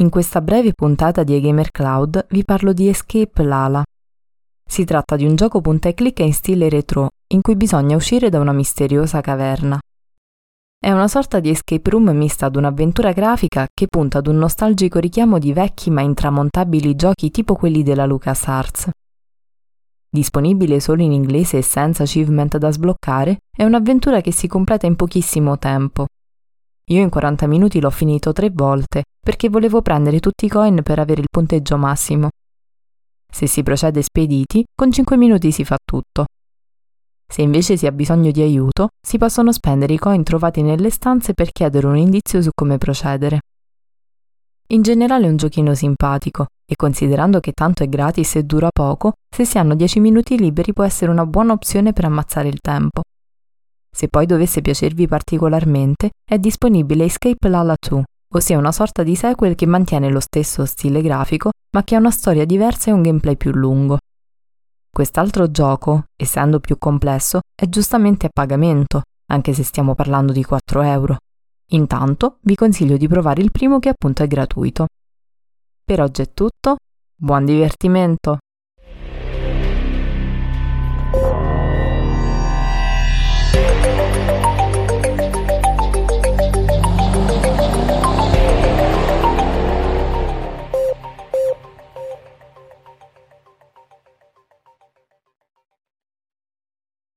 In questa breve puntata di Gamer Cloud vi parlo di Escape Lala. Si tratta di un gioco punta e clicca in stile retro, in cui bisogna uscire da una misteriosa caverna. È una sorta di escape room mista ad un'avventura grafica che punta ad un nostalgico richiamo di vecchi ma intramontabili giochi tipo quelli della LucasArts. Disponibile solo in inglese e senza achievement da sbloccare, è un'avventura che si completa in pochissimo tempo. Io in 40 minuti l'ho finito tre volte perché volevo prendere tutti i coin per avere il punteggio massimo. Se si procede spediti, con 5 minuti si fa tutto. Se invece si ha bisogno di aiuto, si possono spendere i coin trovati nelle stanze per chiedere un indizio su come procedere. In generale è un giochino simpatico e considerando che tanto è gratis e dura poco, se si hanno 10 minuti liberi può essere una buona opzione per ammazzare il tempo. Se poi dovesse piacervi particolarmente, è disponibile Escape Lala 2, ossia una sorta di sequel che mantiene lo stesso stile grafico, ma che ha una storia diversa e un gameplay più lungo. Quest'altro gioco, essendo più complesso, è giustamente a pagamento, anche se stiamo parlando di 4 euro. Intanto vi consiglio di provare il primo che appunto è gratuito. Per oggi è tutto, buon divertimento!